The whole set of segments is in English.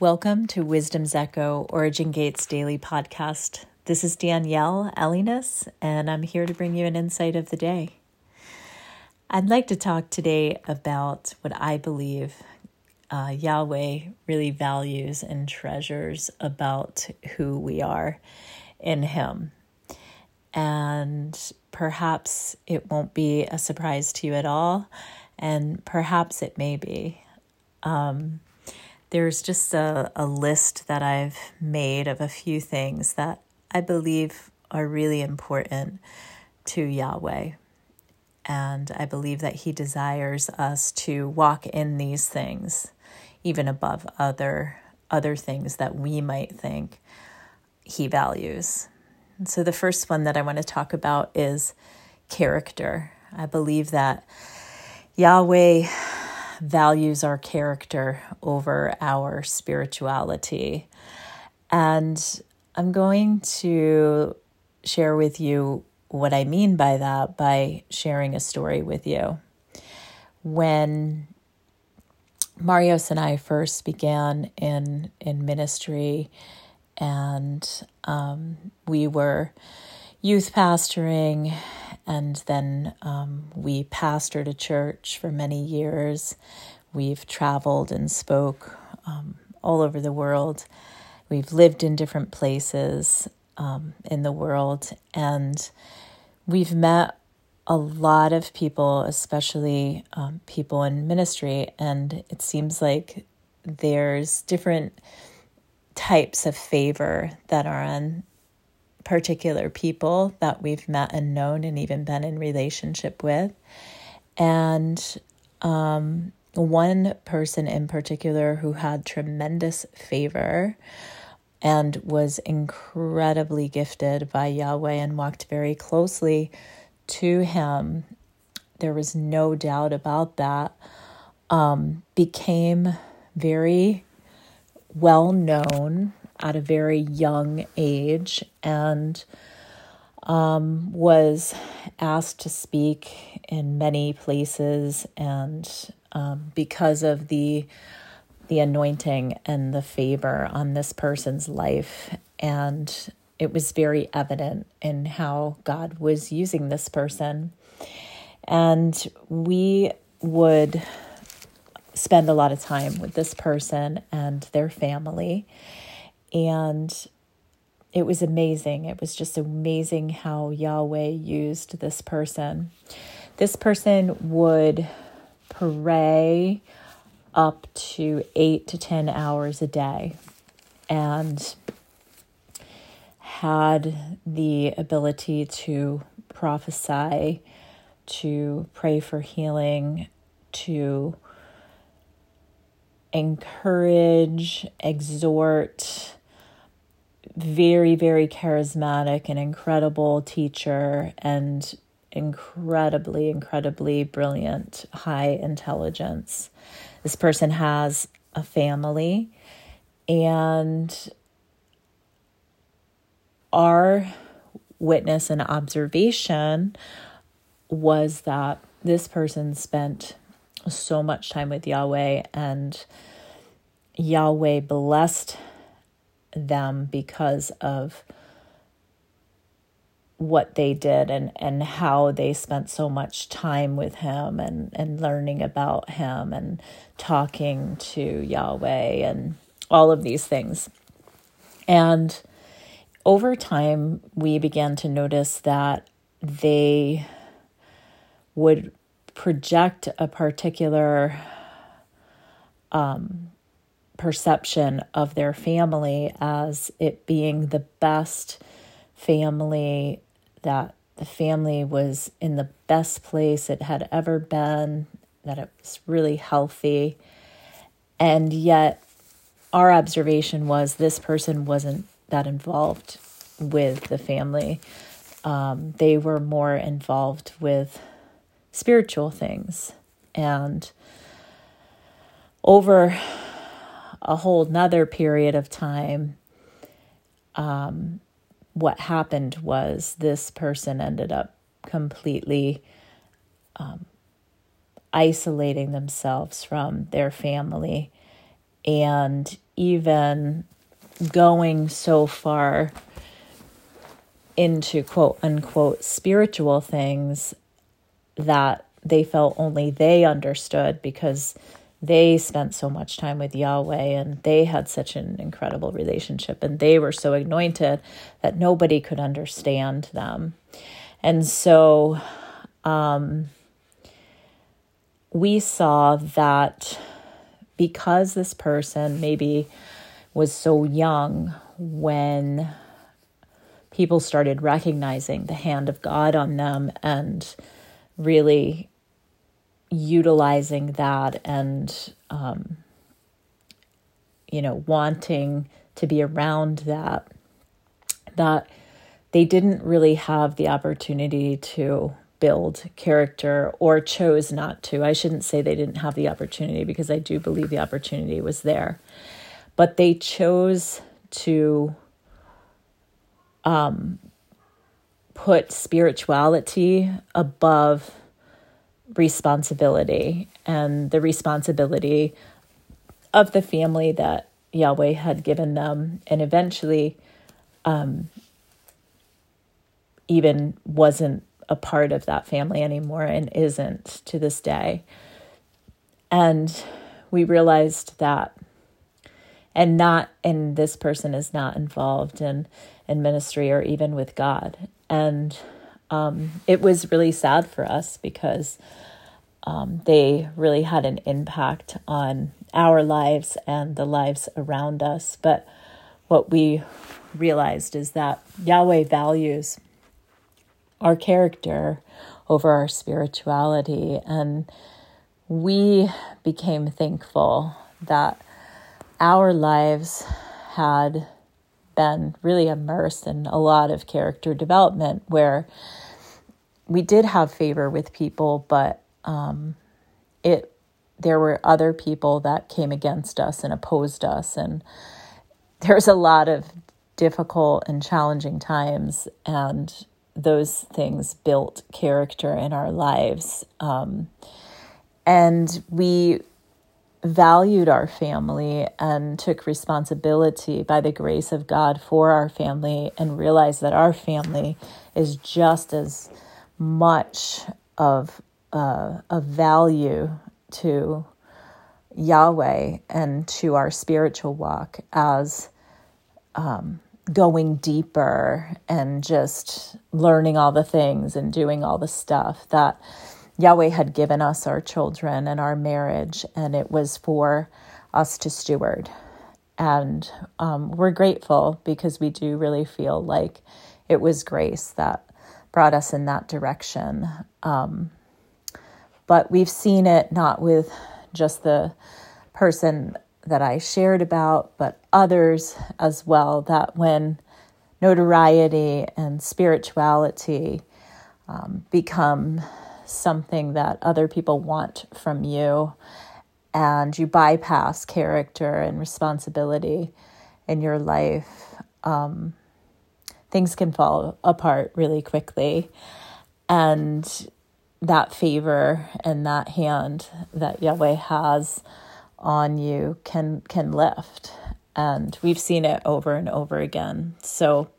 Welcome to Wisdom's Echo Origin Gates Daily Podcast. This is Danielle Elliness, and I'm here to bring you an insight of the day. I'd like to talk today about what I believe uh, Yahweh really values and treasures about who we are in Him. And perhaps it won't be a surprise to you at all, and perhaps it may be. Um, there's just a, a list that I've made of a few things that I believe are really important to Yahweh. And I believe that He desires us to walk in these things, even above other other things that we might think He values. And so the first one that I want to talk about is character. I believe that Yahweh values our character over our spirituality. And I'm going to share with you what I mean by that by sharing a story with you. When Marios and I first began in in ministry, and um, we were youth pastoring and then um, we pastored a church for many years. We've traveled and spoke um, all over the world. We've lived in different places um, in the world. And we've met a lot of people, especially um, people in ministry. And it seems like there's different types of favor that are on particular people that we've met and known and even been in relationship with. And um, one person in particular who had tremendous favor and was incredibly gifted by Yahweh and walked very closely to him. There was no doubt about that. Um, became very well known at a very young age and um, was asked to speak in many places and um, because of the the anointing and the favor on this person's life. And it was very evident in how God was using this person. And we would spend a lot of time with this person and their family and it was amazing. It was just amazing how Yahweh used this person. This person would pray up to eight to 10 hours a day and had the ability to prophesy, to pray for healing, to encourage, exhort, very, very charismatic and incredible teacher and incredibly, incredibly brilliant, high intelligence. This person has a family, and our witness and observation was that this person spent so much time with Yahweh, and Yahweh blessed them because of what they did and, and how they spent so much time with him and, and learning about him and talking to Yahweh and all of these things. And over time, we began to notice that they would project a particular um, perception of their family as it being the best family, that the family was in the best place it had ever been, that it was really healthy. And yet, our observation was this person wasn't that involved with the family. Um, they were more involved with spiritual things. And over a whole nother period of time, um, what happened was this person ended up completely um, isolating themselves from their family. And even going so far into quote unquote spiritual things that they felt only they understood because they spent so much time with Yahweh and they had such an incredible relationship and they were so anointed that nobody could understand them. And so um, we saw that because this person maybe was so young when people started recognizing the hand of God on them and really utilizing that and um, you know wanting to be around that that they didn't really have the opportunity to build character or chose not to. I shouldn't say they didn't have the opportunity because I do believe the opportunity was there. But they chose to um, put spirituality above responsibility and the responsibility of the family that Yahweh had given them, and eventually, um, even wasn't a part of that family anymore and isn't to this day. And we realized that, and not, and this person is not involved in, in ministry or even with God. And um, it was really sad for us because um, they really had an impact on our lives and the lives around us. But what we realized is that Yahweh values our character over our spirituality. And we became thankful that our lives had been really immersed in a lot of character development where we did have favor with people, but um, it there were other people that came against us and opposed us, and there's a lot of difficult and challenging times, and those things built character in our lives, um, and we valued our family and took responsibility by the grace of God for our family and realized that our family is just as much of uh, a value to Yahweh and to our spiritual walk as um, going deeper and just learning all the things and doing all the stuff that Yahweh had given us our children and our marriage, and it was for us to steward. And um, we're grateful because we do really feel like it was grace that brought us in that direction. Um, but we've seen it not with just the person that I shared about, but others as well, that when notoriety and spirituality um, become something that other people want from you and you bypass character and responsibility in your life, um, things can fall apart really quickly. And that favor and that hand that Yahweh has on you can can lift. And we've seen it over and over again. So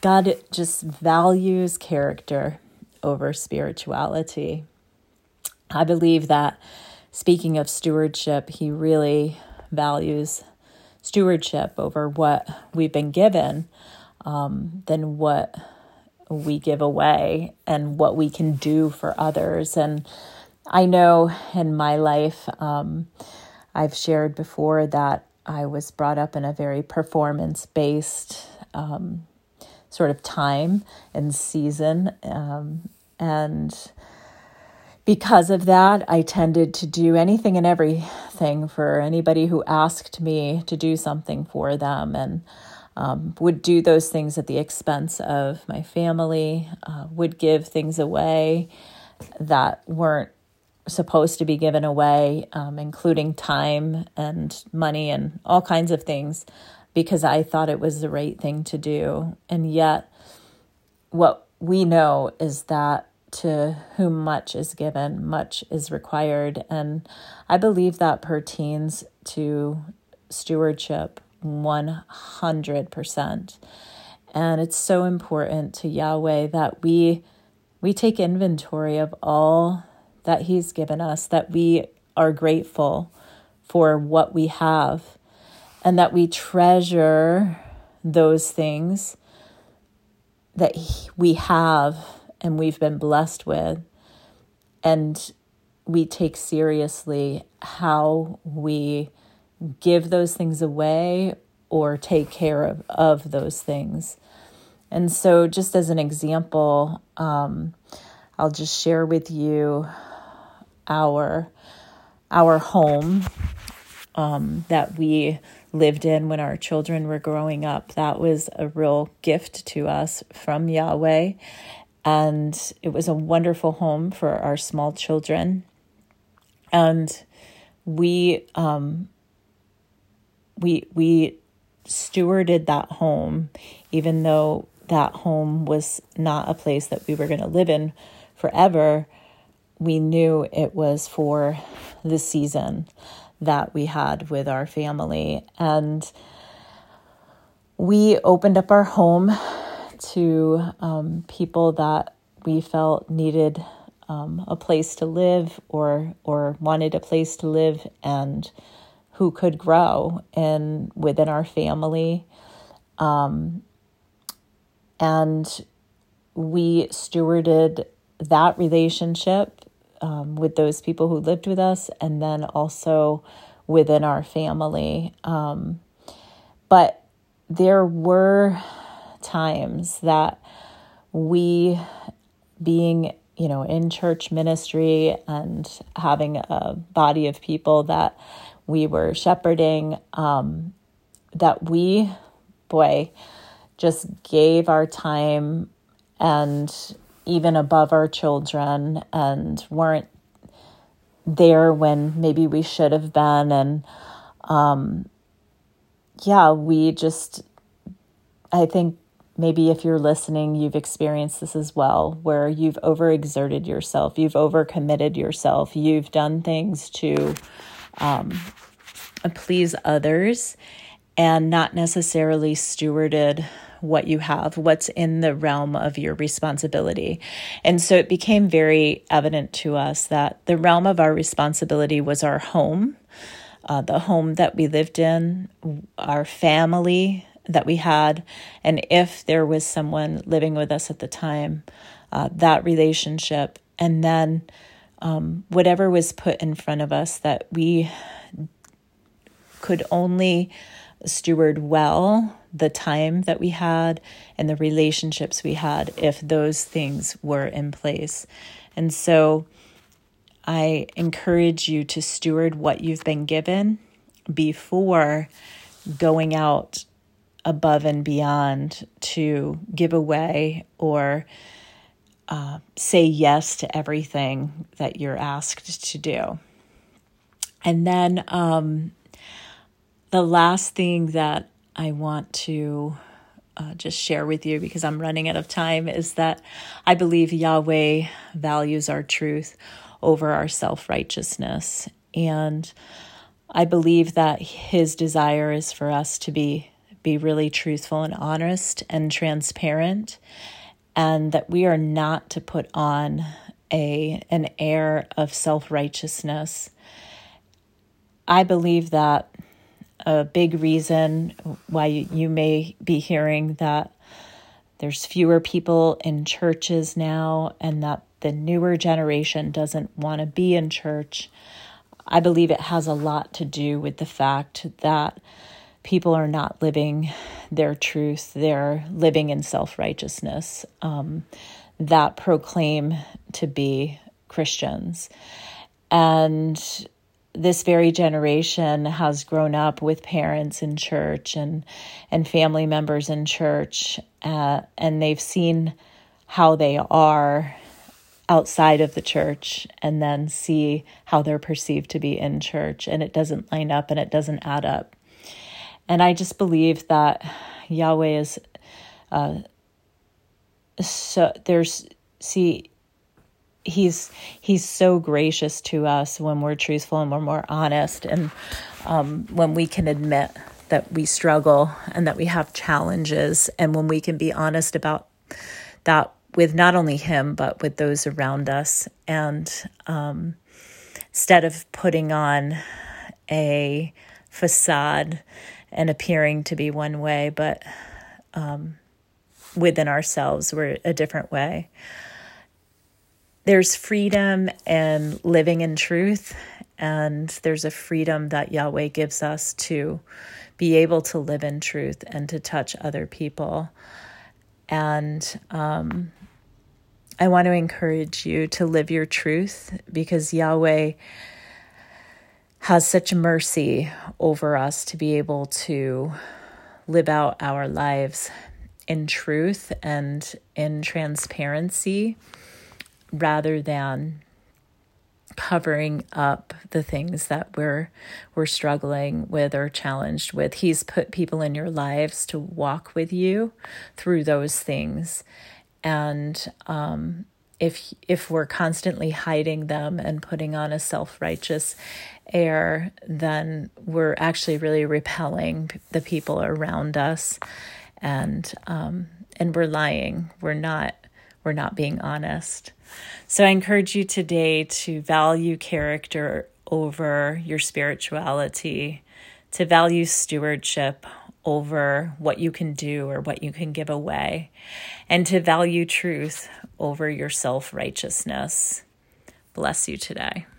God just values character over spirituality. I believe that speaking of stewardship, he really values stewardship over what we've been given um, than what we give away and what we can do for others. And I know in my life, um, I've shared before that I was brought up in a very performance based um, sort of time and season. Um, and because of that, I tended to do anything and everything for anybody who asked me to do something for them. And um, would do those things at the expense of my family, uh, would give things away that weren't supposed to be given away, um, including time and money and all kinds of things, because I thought it was the right thing to do. And yet, what we know is that to whom much is given, much is required. And I believe that pertains to stewardship 100%. And it's so important to Yahweh that we we take inventory of all that he's given us, that we are grateful for what we have and that we treasure those things that we have and we've been blessed with and we take seriously how we give those things away or take care of, of those things. And so, just as an example, um, I'll just share with you our our home um, that we lived in when our children were growing up. That was a real gift to us from Yahweh, and it was a wonderful home for our small children. And we um, we we stewarded that home, even though that home was not a place that we were going to live in forever. We knew it was for the season that we had with our family. And we opened up our home to um, people that we felt needed um, a place to live or or wanted a place to live and who could grow in within our family. Um, and we stewarded that relationship um, with those people who lived with us and then also within our family. Um, but there were times that we, being you know, in church ministry and having a body of people that we were shepherding, um, that we, boy, just gave our time and even above our children and weren't there when maybe we should have been. And um, yeah, we just, I think maybe if you're listening, you've experienced this as well, where you've overexerted yourself, you've overcommitted yourself, you've done things to um, please others and not necessarily stewarded what you have, what's in the realm of your responsibility. And so it became very evident to us that the realm of our responsibility was our home, uh, the home that we lived in, our family that we had, and if there was someone living with us at the time, uh, that relationship, and then um, whatever was put in front of us that we could only steward well the time that we had and the relationships we had if those things were in place. And so I encourage you to steward what you've been given before going out above and beyond to give away or uh, say yes to everything that you're asked to do. And then um, the last thing that I want to uh, just share with you because I'm running out of time is that I believe Yahweh values our truth over our self righteousness. And I believe that his desire is for us to be be really truthful and honest and transparent and that we are not to put on a an air of self-righteousness. I believe that a big reason why you may be hearing that there's fewer people in churches now and that the newer generation doesn't want to be in church. I believe it has a lot to do with the fact that people are not living their truth, they're living in self righteousness um, that proclaim to be Christians. And this very generation has grown up with parents in church and and family members in church uh, and they've seen how they are outside of the church and then see how they're perceived to be in church and it doesn't line up and it doesn't add up. And i just believe that yahweh is uh, so there's see he's he's so gracious to us when we're truthful and we're more honest and um, when we can admit that we struggle and that we have challenges and when we can be honest about that with not only him but with those around us. And um, instead of putting on a facade and appearing to be one way but um, within ourselves we're a different way there's freedom and living in truth and there's a freedom that Yahweh gives us to be able to live in truth and to touch other people. And um, I want to encourage you to live your truth because Yahweh has such mercy over us to be able to live out our lives in truth and in transparency rather than covering up the things that we're we're struggling with or challenged with. He's put people in your lives to walk with you through those things, and um, if if we're constantly hiding them and putting on a self righteous air, then we're actually really repelling the people around us, and um, and we're lying. We're not we're not being honest. So I encourage you today to value character over your spirituality, to value stewardship over what you can do or what you can give away, and to value truth over your self righteousness. Bless you today.